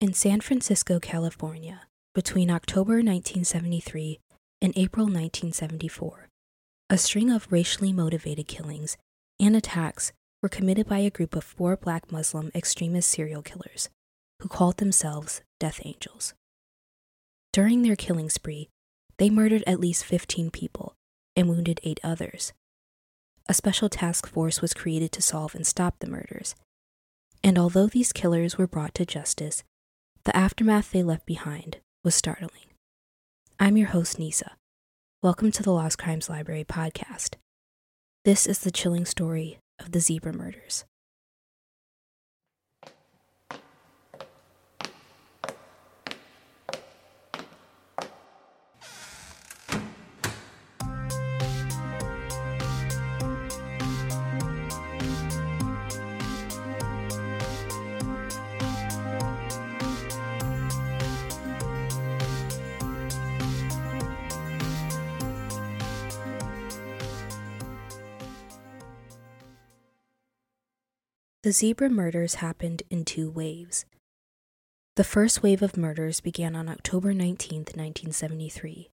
In San Francisco, California, between October 1973 and April 1974, a string of racially motivated killings and attacks were committed by a group of four black Muslim extremist serial killers who called themselves Death Angels. During their killing spree, they murdered at least 15 people and wounded eight others. A special task force was created to solve and stop the murders. And although these killers were brought to justice, the aftermath they left behind was startling. I'm your host, Nisa. Welcome to the Lost Crimes Library podcast. This is the chilling story of the zebra murders. The zebra murders happened in two waves. The first wave of murders began on October 19, 1973,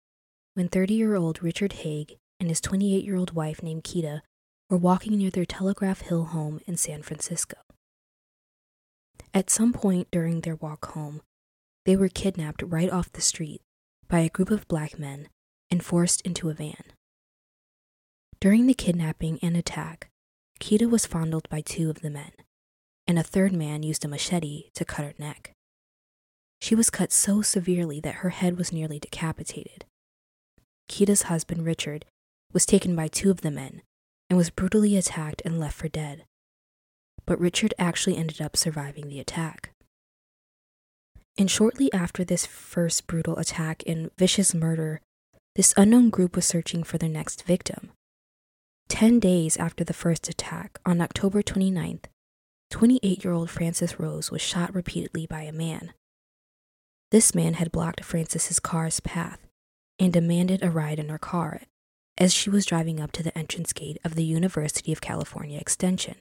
when 30 year old Richard Hague and his 28 year old wife named Quita were walking near their Telegraph Hill home in San Francisco. At some point during their walk home, they were kidnapped right off the street by a group of black men and forced into a van. During the kidnapping and attack, Quita was fondled by two of the men, and a third man used a machete to cut her neck. She was cut so severely that her head was nearly decapitated. Quita's husband, Richard, was taken by two of the men and was brutally attacked and left for dead. But Richard actually ended up surviving the attack. And shortly after this first brutal attack and vicious murder, this unknown group was searching for their next victim. Ten days after the first attack, on October 29th, 28 year old Francis Rose was shot repeatedly by a man. This man had blocked Francis's car's path and demanded a ride in her car as she was driving up to the entrance gate of the University of California Extension.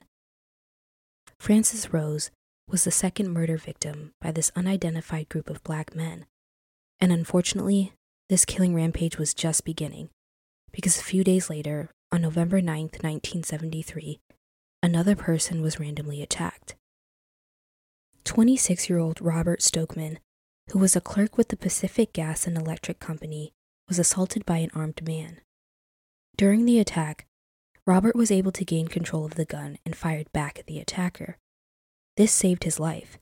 Francis Rose was the second murder victim by this unidentified group of black men, and unfortunately, this killing rampage was just beginning because a few days later, on November 9, 1973, another person was randomly attacked. 26 year old Robert Stokeman, who was a clerk with the Pacific Gas and Electric Company, was assaulted by an armed man. During the attack, Robert was able to gain control of the gun and fired back at the attacker. This saved his life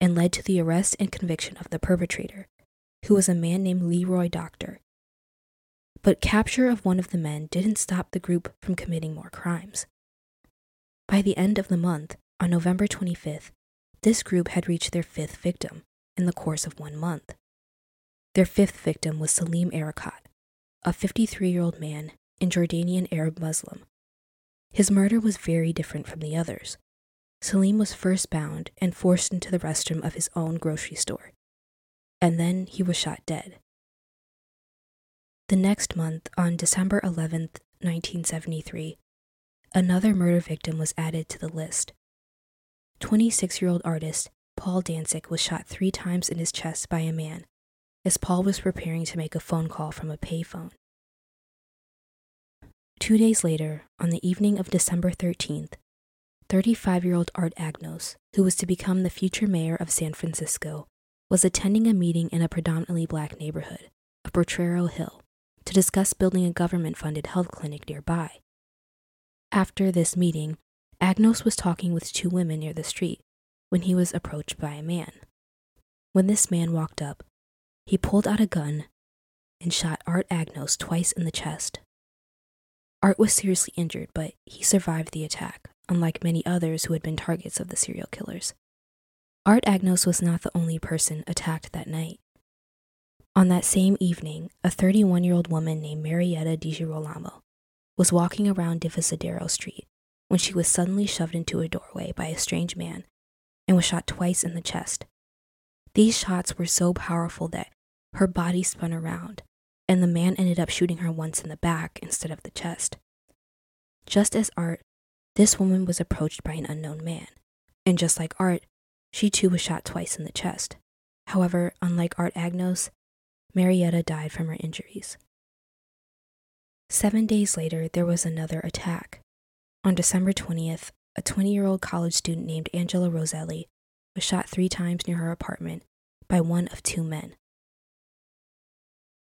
and led to the arrest and conviction of the perpetrator, who was a man named Leroy Doctor, but capture of one of the men didn't stop the group from committing more crimes. By the end of the month, on November 25th, this group had reached their fifth victim in the course of one month. Their fifth victim was Salim Erekat, a 53 year old man and Jordanian Arab Muslim. His murder was very different from the others. Salim was first bound and forced into the restroom of his own grocery store, and then he was shot dead. The next month, on December 11th, 1973, another murder victim was added to the list. 26 year old artist Paul Dancik was shot three times in his chest by a man as Paul was preparing to make a phone call from a payphone. Two days later, on the evening of December 13th, 35 year old Art Agnos, who was to become the future mayor of San Francisco, was attending a meeting in a predominantly black neighborhood of Potrero Hill to discuss building a government funded health clinic nearby. After this meeting, Agnos was talking with two women near the street when he was approached by a man. When this man walked up, he pulled out a gun and shot Art Agnos twice in the chest. Art was seriously injured, but he survived the attack, unlike many others who had been targets of the serial killers. Art Agnos was not the only person attacked that night. On that same evening, a 31 year old woman named Marietta DiGirolamo was walking around Divisadero Street when she was suddenly shoved into a doorway by a strange man and was shot twice in the chest. These shots were so powerful that her body spun around, and the man ended up shooting her once in the back instead of the chest. Just as Art, this woman was approached by an unknown man, and just like Art, she too was shot twice in the chest. However, unlike Art Agnos, Marietta died from her injuries. Seven days later, there was another attack. On December 20th, a 20 year old college student named Angela Roselli was shot three times near her apartment by one of two men.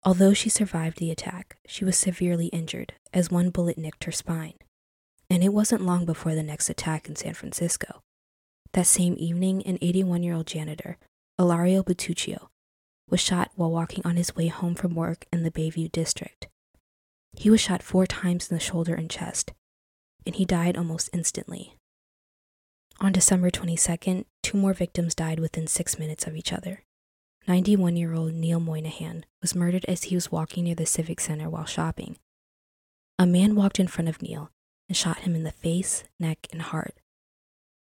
Although she survived the attack, she was severely injured as one bullet nicked her spine. And it wasn't long before the next attack in San Francisco. That same evening, an 81 year old janitor, Ilario Bertuccio, was shot while walking on his way home from work in the Bayview district. He was shot four times in the shoulder and chest, and he died almost instantly. On December 22nd, two more victims died within six minutes of each other. 91 year old Neil Moynihan was murdered as he was walking near the Civic Center while shopping. A man walked in front of Neil and shot him in the face, neck, and heart.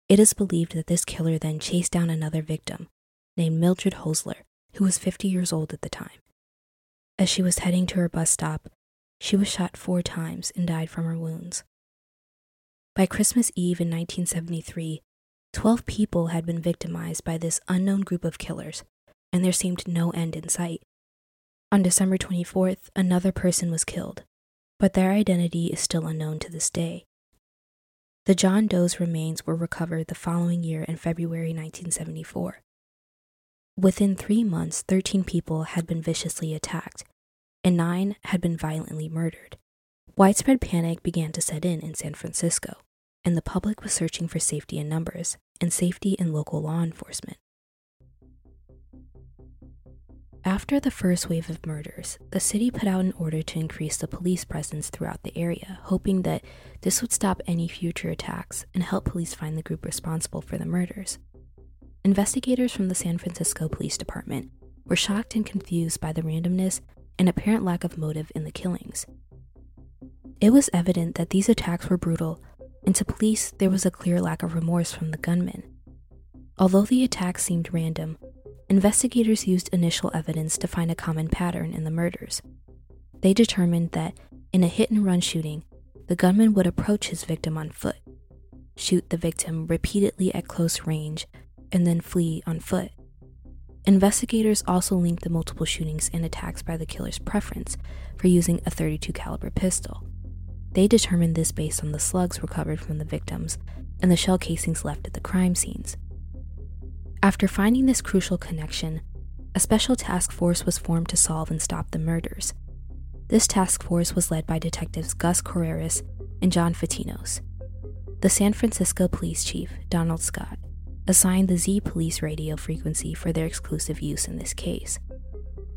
It is believed that this killer then chased down another victim named Mildred Hosler, who was 50 years old at the time. As she was heading to her bus stop, she was shot four times and died from her wounds. By Christmas Eve in 1973, 12 people had been victimized by this unknown group of killers, and there seemed no end in sight. On December 24th, another person was killed, but their identity is still unknown to this day. The John Doe's remains were recovered the following year in February 1974. Within three months, 13 people had been viciously attacked, and nine had been violently murdered. Widespread panic began to set in in San Francisco, and the public was searching for safety in numbers and safety in local law enforcement. After the first wave of murders, the city put out an order to increase the police presence throughout the area, hoping that this would stop any future attacks and help police find the group responsible for the murders. Investigators from the San Francisco Police Department were shocked and confused by the randomness and apparent lack of motive in the killings. It was evident that these attacks were brutal, and to police, there was a clear lack of remorse from the gunmen. Although the attacks seemed random, investigators used initial evidence to find a common pattern in the murders. They determined that in a hit and run shooting, the gunman would approach his victim on foot, shoot the victim repeatedly at close range, and then flee on foot. Investigators also linked the multiple shootings and attacks by the killer's preference for using a 32 caliber pistol. They determined this based on the slugs recovered from the victims and the shell casings left at the crime scenes. After finding this crucial connection, a special task force was formed to solve and stop the murders. This task force was led by detectives Gus Coreris and John Fotinos. The San Francisco police chief, Donald Scott, assigned the Z Police radio frequency for their exclusive use in this case.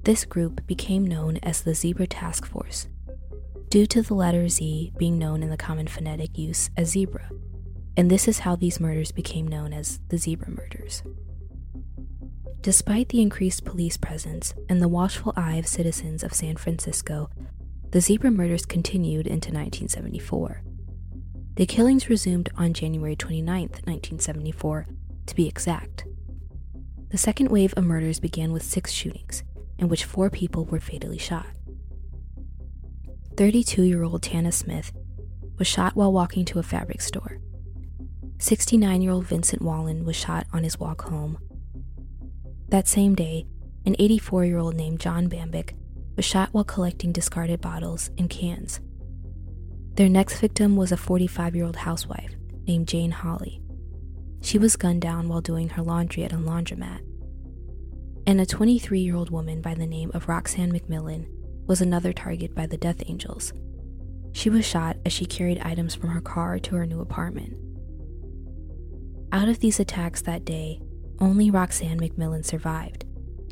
This group became known as the Zebra Task Force, due to the letter Z being known in the common phonetic use as zebra, and this is how these murders became known as the zebra murders. Despite the increased police presence and the watchful eye of citizens of San Francisco, the zebra murders continued into 1974. The killings resumed on January 29, 1974, to be exact. The second wave of murders began with six shootings, in which four people were fatally shot. 32 year old Tana Smith was shot while walking to a fabric store. 69 year old Vincent Wallen was shot on his walk home. That same day, an 84 year old named John Bambic was shot while collecting discarded bottles and cans. Their next victim was a 45 year old housewife named Jane Holly. She was gunned down while doing her laundry at a laundromat. And a 23 year old woman by the name of Roxanne McMillan was another target by the Death Angels. She was shot as she carried items from her car to her new apartment. Out of these attacks that day, only Roxanne McMillan survived,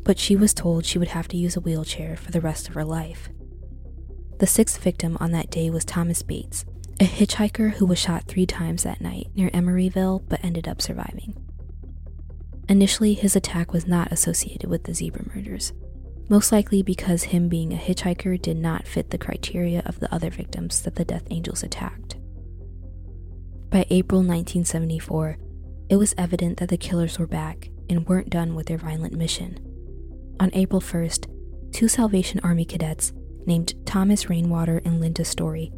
but she was told she would have to use a wheelchair for the rest of her life. The sixth victim on that day was Thomas Bates, a hitchhiker who was shot three times that night near Emeryville but ended up surviving. Initially, his attack was not associated with the zebra murders, most likely because him being a hitchhiker did not fit the criteria of the other victims that the Death Angels attacked. By April 1974, it was evident that the killers were back and weren't done with their violent mission. On April 1st, two Salvation Army cadets named Thomas Rainwater and Linda Story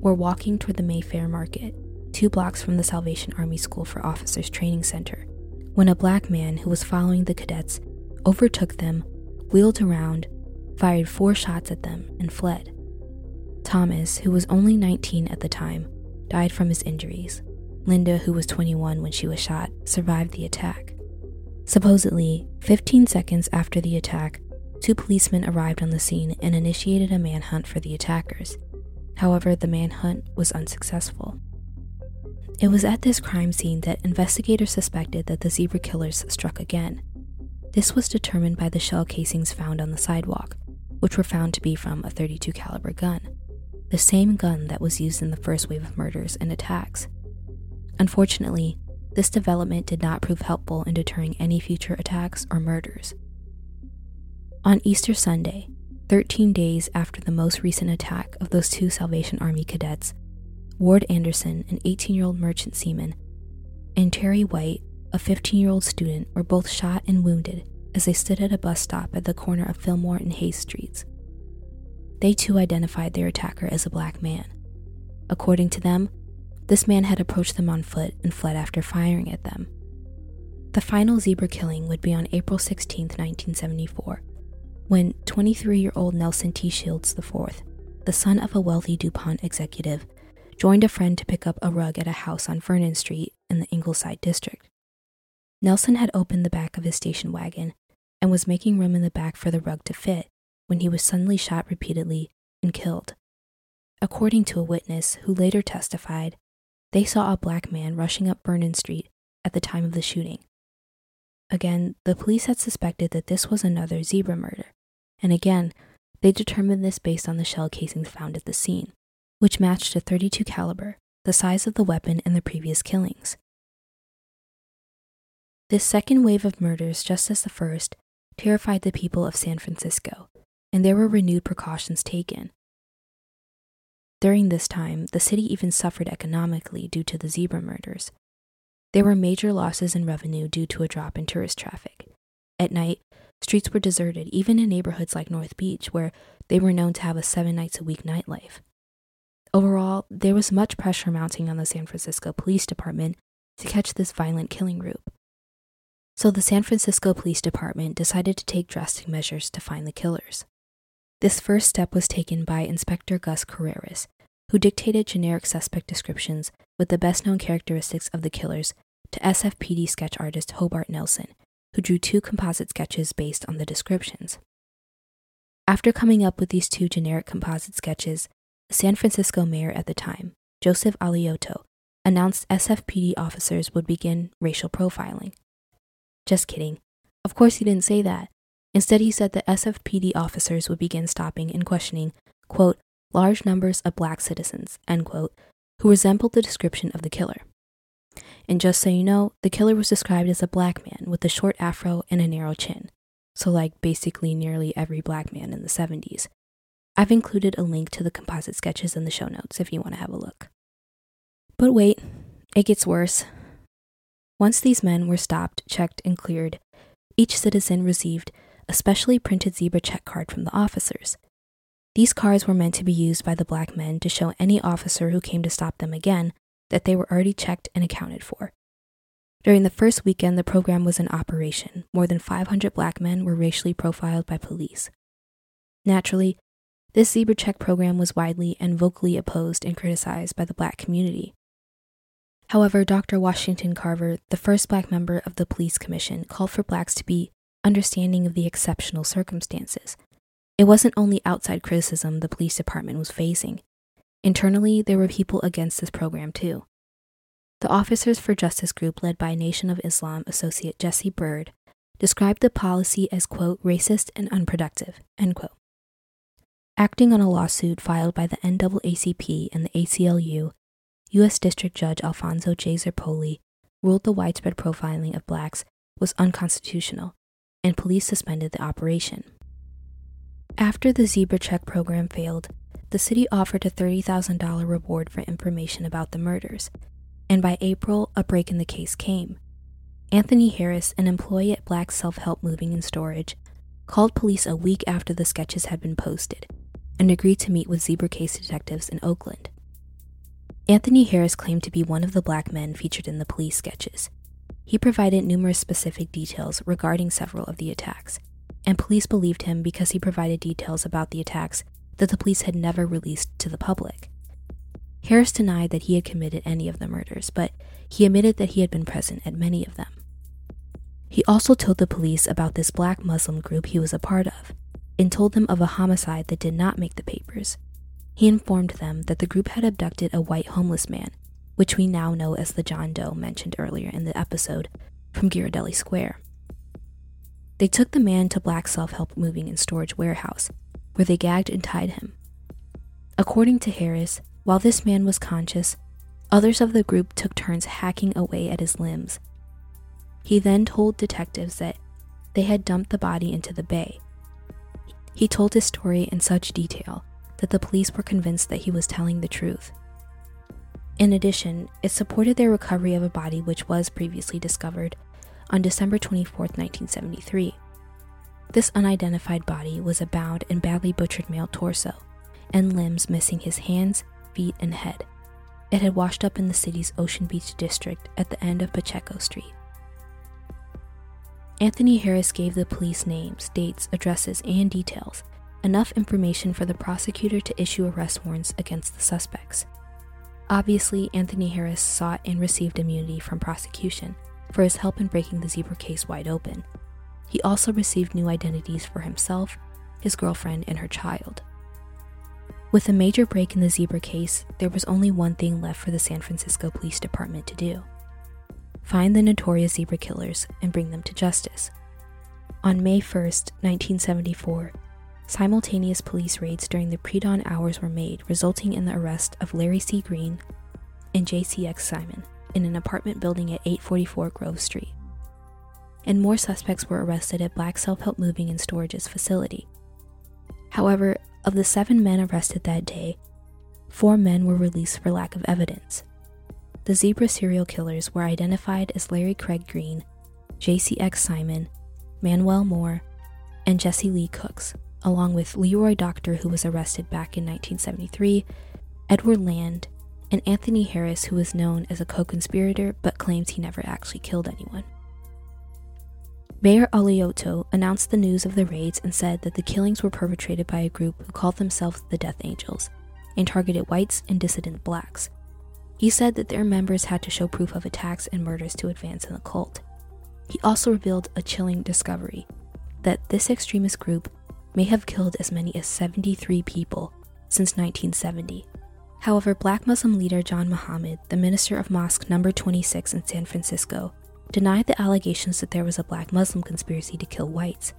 were walking toward the Mayfair Market, two blocks from the Salvation Army School for Officers Training Center, when a black man who was following the cadets overtook them wheeled around, fired four shots at them, and fled. Thomas, who was only 19 at the time, died from his injuries. Linda, who was 21 when she was shot, survived the attack. Supposedly, 15 seconds after the attack, two policemen arrived on the scene and initiated a manhunt for the attackers. However, the manhunt was unsuccessful. It was at this crime scene that investigators suspected that the zebra killers struck again. This was determined by the shell casings found on the sidewalk, which were found to be from a 32 caliber gun, the same gun that was used in the first wave of murders and attacks. Unfortunately, this development did not prove helpful in deterring any future attacks or murders. On Easter Sunday, 13 days after the most recent attack of those two Salvation Army cadets, Ward Anderson, an 18 year old merchant seaman, and Terry White, a 15 year old student, were both shot and wounded as they stood at a bus stop at the corner of Fillmore and Hayes Streets. They too identified their attacker as a black man. According to them, this man had approached them on foot and fled after firing at them. The final zebra killing would be on April 16, 1974, when 23 year old Nelson T. Shields IV, the son of a wealthy DuPont executive, joined a friend to pick up a rug at a house on Vernon Street in the Ingleside district. Nelson had opened the back of his station wagon and was making room in the back for the rug to fit when he was suddenly shot repeatedly and killed. According to a witness who later testified, they saw a black man rushing up Vernon Street at the time of the shooting. Again, the police had suspected that this was another zebra murder, and again, they determined this based on the shell casings found at the scene, which matched a 32 caliber, the size of the weapon in the previous killings. This second wave of murders, just as the first, terrified the people of San Francisco, and there were renewed precautions taken. During this time, the city even suffered economically due to the zebra murders. There were major losses in revenue due to a drop in tourist traffic. At night, streets were deserted, even in neighborhoods like North Beach, where they were known to have a seven nights a week nightlife. Overall, there was much pressure mounting on the San Francisco Police Department to catch this violent killing group. So the San Francisco Police Department decided to take drastic measures to find the killers. This first step was taken by Inspector Gus Coreris, who dictated generic suspect descriptions with the best known characteristics of the killers to SFPD sketch artist Hobart Nelson, who drew two composite sketches based on the descriptions. After coming up with these two generic composite sketches, the San Francisco mayor at the time, Joseph Alioto, announced SFPD officers would begin racial profiling. Just kidding. Of course, he didn't say that. Instead, he said that SFPD officers would begin stopping and questioning, quote, large numbers of black citizens, end quote, who resembled the description of the killer. And just so you know, the killer was described as a black man with a short afro and a narrow chin. So, like basically nearly every black man in the 70s. I've included a link to the composite sketches in the show notes if you want to have a look. But wait, it gets worse. Once these men were stopped, checked, and cleared, each citizen received a specially printed zebra check card from the officers. These cards were meant to be used by the black men to show any officer who came to stop them again that they were already checked and accounted for. During the first weekend the program was in operation, more than 500 black men were racially profiled by police. Naturally, this zebra check program was widely and vocally opposed and criticized by the black community. However, Dr. Washington Carver, the first black member of the police commission, called for blacks to be understanding of the exceptional circumstances. It wasn't only outside criticism the police department was facing. Internally, there were people against this program too. The Officers for Justice group, led by Nation of Islam associate Jesse Byrd, described the policy as, quote, racist and unproductive, end quote. Acting on a lawsuit filed by the NAACP and the ACLU, U.S. District Judge Alfonso J. Zirpoli ruled the widespread profiling of blacks was unconstitutional, and police suspended the operation. After the Zebra Check program failed, the city offered a $30,000 reward for information about the murders, and by April, a break in the case came. Anthony Harris, an employee at Black Self Help Moving and Storage, called police a week after the sketches had been posted and agreed to meet with Zebra case detectives in Oakland. Anthony Harris claimed to be one of the black men featured in the police sketches. He provided numerous specific details regarding several of the attacks, and police believed him because he provided details about the attacks that the police had never released to the public. Harris denied that he had committed any of the murders, but he admitted that he had been present at many of them. He also told the police about this black Muslim group he was a part of, and told them of a homicide that did not make the papers he informed them that the group had abducted a white homeless man, which we now know as the John Doe mentioned earlier in the episode, from Ghirardelli Square. They took the man to Black Self Help Moving and Storage Warehouse, where they gagged and tied him. According to Harris, while this man was conscious, others of the group took turns hacking away at his limbs. He then told detectives that they had dumped the body into the bay. He told his story in such detail that the police were convinced that he was telling the truth. In addition, it supported their recovery of a body which was previously discovered on December 24, 1973. This unidentified body was a bound and badly butchered male torso, and limbs missing his hands, feet, and head. It had washed up in the city's Ocean Beach district at the end of Pacheco Street. Anthony Harris gave the police names, dates, addresses, and details enough information for the prosecutor to issue arrest warrants against the suspects. Obviously, Anthony Harris sought and received immunity from prosecution for his help in breaking the Zebra case wide open. He also received new identities for himself, his girlfriend, and her child. With a major break in the Zebra case, there was only one thing left for the San Francisco Police Department to do find the notorious zebra killers and bring them to justice. On May 1, 1974, Simultaneous police raids during the pre dawn hours were made, resulting in the arrest of Larry C. Green and JCX Simon in an apartment building at 844 Grove Street. And more suspects were arrested at Black Self Help Moving and Storage's facility. However, of the seven men arrested that day, four men were released for lack of evidence. The zebra serial killers were identified as Larry Craig Green, JCX Simon, Manuel Moore, and Jesse Lee Cooks along with Leroy Doctor, who was arrested back in 1973, Edward Land, and Anthony Harris, who was known as a co conspirator but claims he never actually killed anyone. Mayor Alioto announced the news of the raids and said that the killings were perpetrated by a group who called themselves the Death Angels and targeted whites and dissident blacks. He said that their members had to show proof of attacks and murders to advance in the cult. He also revealed a chilling discovery that this extremist group may have killed as many as 73 people since 1970. However, black Muslim leader John Muhammad, the minister of Mosque number 26 in San Francisco, denied the allegations that there was a black Muslim conspiracy to kill whites.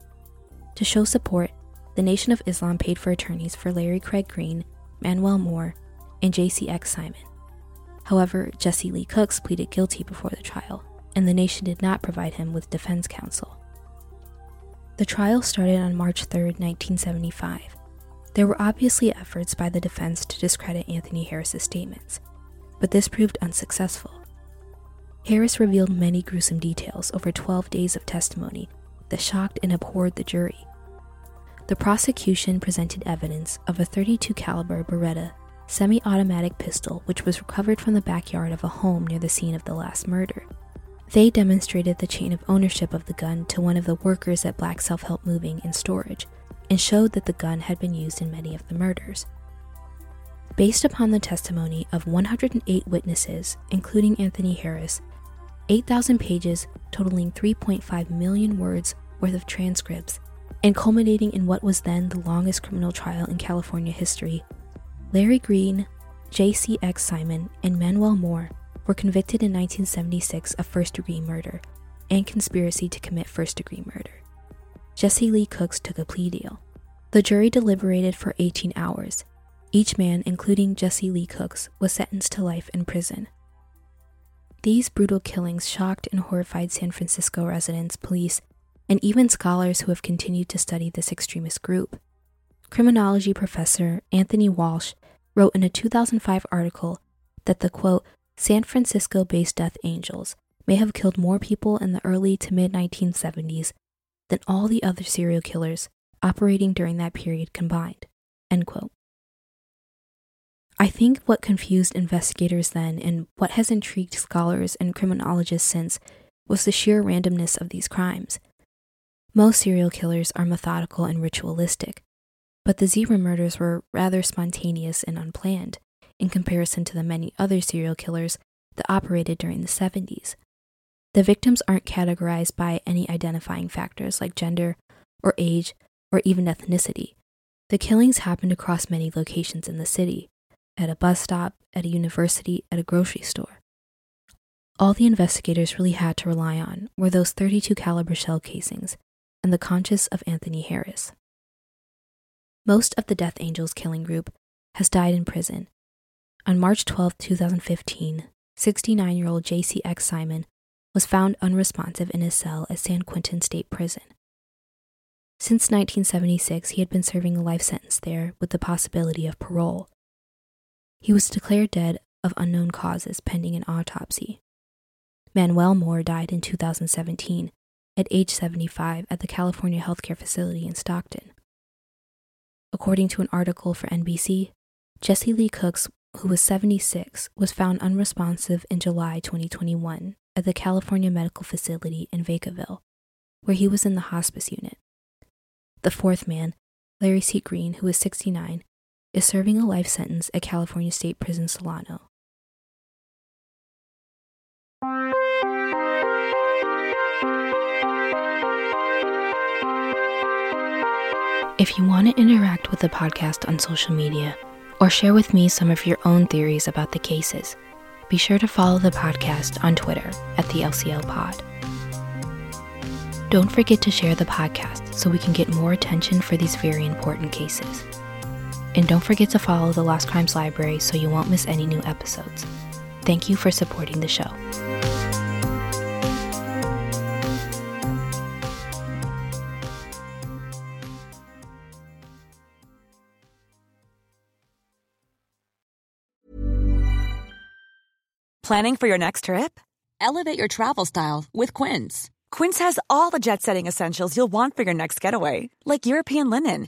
To show support, the Nation of Islam paid for attorneys for Larry Craig Green, Manuel Moore, and JCX Simon. However, Jesse Lee Cooks pleaded guilty before the trial, and the nation did not provide him with defense counsel. The trial started on March 3, 1975. There were obviously efforts by the defense to discredit Anthony Harris's statements, but this proved unsuccessful. Harris revealed many gruesome details over 12 days of testimony that shocked and abhorred the jury. The prosecution presented evidence of a 32 caliber Beretta semi-automatic pistol which was recovered from the backyard of a home near the scene of the last murder. They demonstrated the chain of ownership of the gun to one of the workers at Black Self Help Moving and Storage and showed that the gun had been used in many of the murders. Based upon the testimony of 108 witnesses, including Anthony Harris, 8,000 pages totaling 3.5 million words worth of transcripts, and culminating in what was then the longest criminal trial in California history, Larry Green, J.C.X. Simon, and Manuel Moore were convicted in 1976 of first degree murder and conspiracy to commit first degree murder. Jesse Lee Cooks took a plea deal. The jury deliberated for 18 hours. Each man, including Jesse Lee Cooks, was sentenced to life in prison. These brutal killings shocked and horrified San Francisco residents, police, and even scholars who have continued to study this extremist group. Criminology professor Anthony Walsh wrote in a 2005 article that the quote, San Francisco based Death Angels may have killed more people in the early to mid 1970s than all the other serial killers operating during that period combined. End quote. I think what confused investigators then and what has intrigued scholars and criminologists since was the sheer randomness of these crimes. Most serial killers are methodical and ritualistic, but the Zebra murders were rather spontaneous and unplanned in comparison to the many other serial killers that operated during the 70s. The victims aren't categorized by any identifying factors like gender or age or even ethnicity. The killings happened across many locations in the city at a bus stop, at a university, at a grocery store. All the investigators really had to rely on were those 32 caliber shell casings and the conscience of Anthony Harris. Most of the Death Angels killing group has died in prison. On March 12, 2015, 69 year old JCX Simon was found unresponsive in his cell at San Quentin State Prison. Since 1976, he had been serving a life sentence there with the possibility of parole. He was declared dead of unknown causes pending an autopsy. Manuel Moore died in 2017 at age 75 at the California Healthcare Facility in Stockton. According to an article for NBC, Jesse Lee Cooks, who was 76, was found unresponsive in July 2021 at the California Medical Facility in Vacaville, where he was in the hospice unit. The fourth man, Larry C. Green, who was 69, is serving a life sentence at California State Prison Solano. If you want to interact with the podcast on social media or share with me some of your own theories about the cases, be sure to follow the podcast on Twitter at the LCL Pod. Don't forget to share the podcast so we can get more attention for these very important cases. And don't forget to follow the Lost Crimes Library so you won't miss any new episodes. Thank you for supporting the show. Planning for your next trip? Elevate your travel style with Quince. Quince has all the jet setting essentials you'll want for your next getaway, like European linen,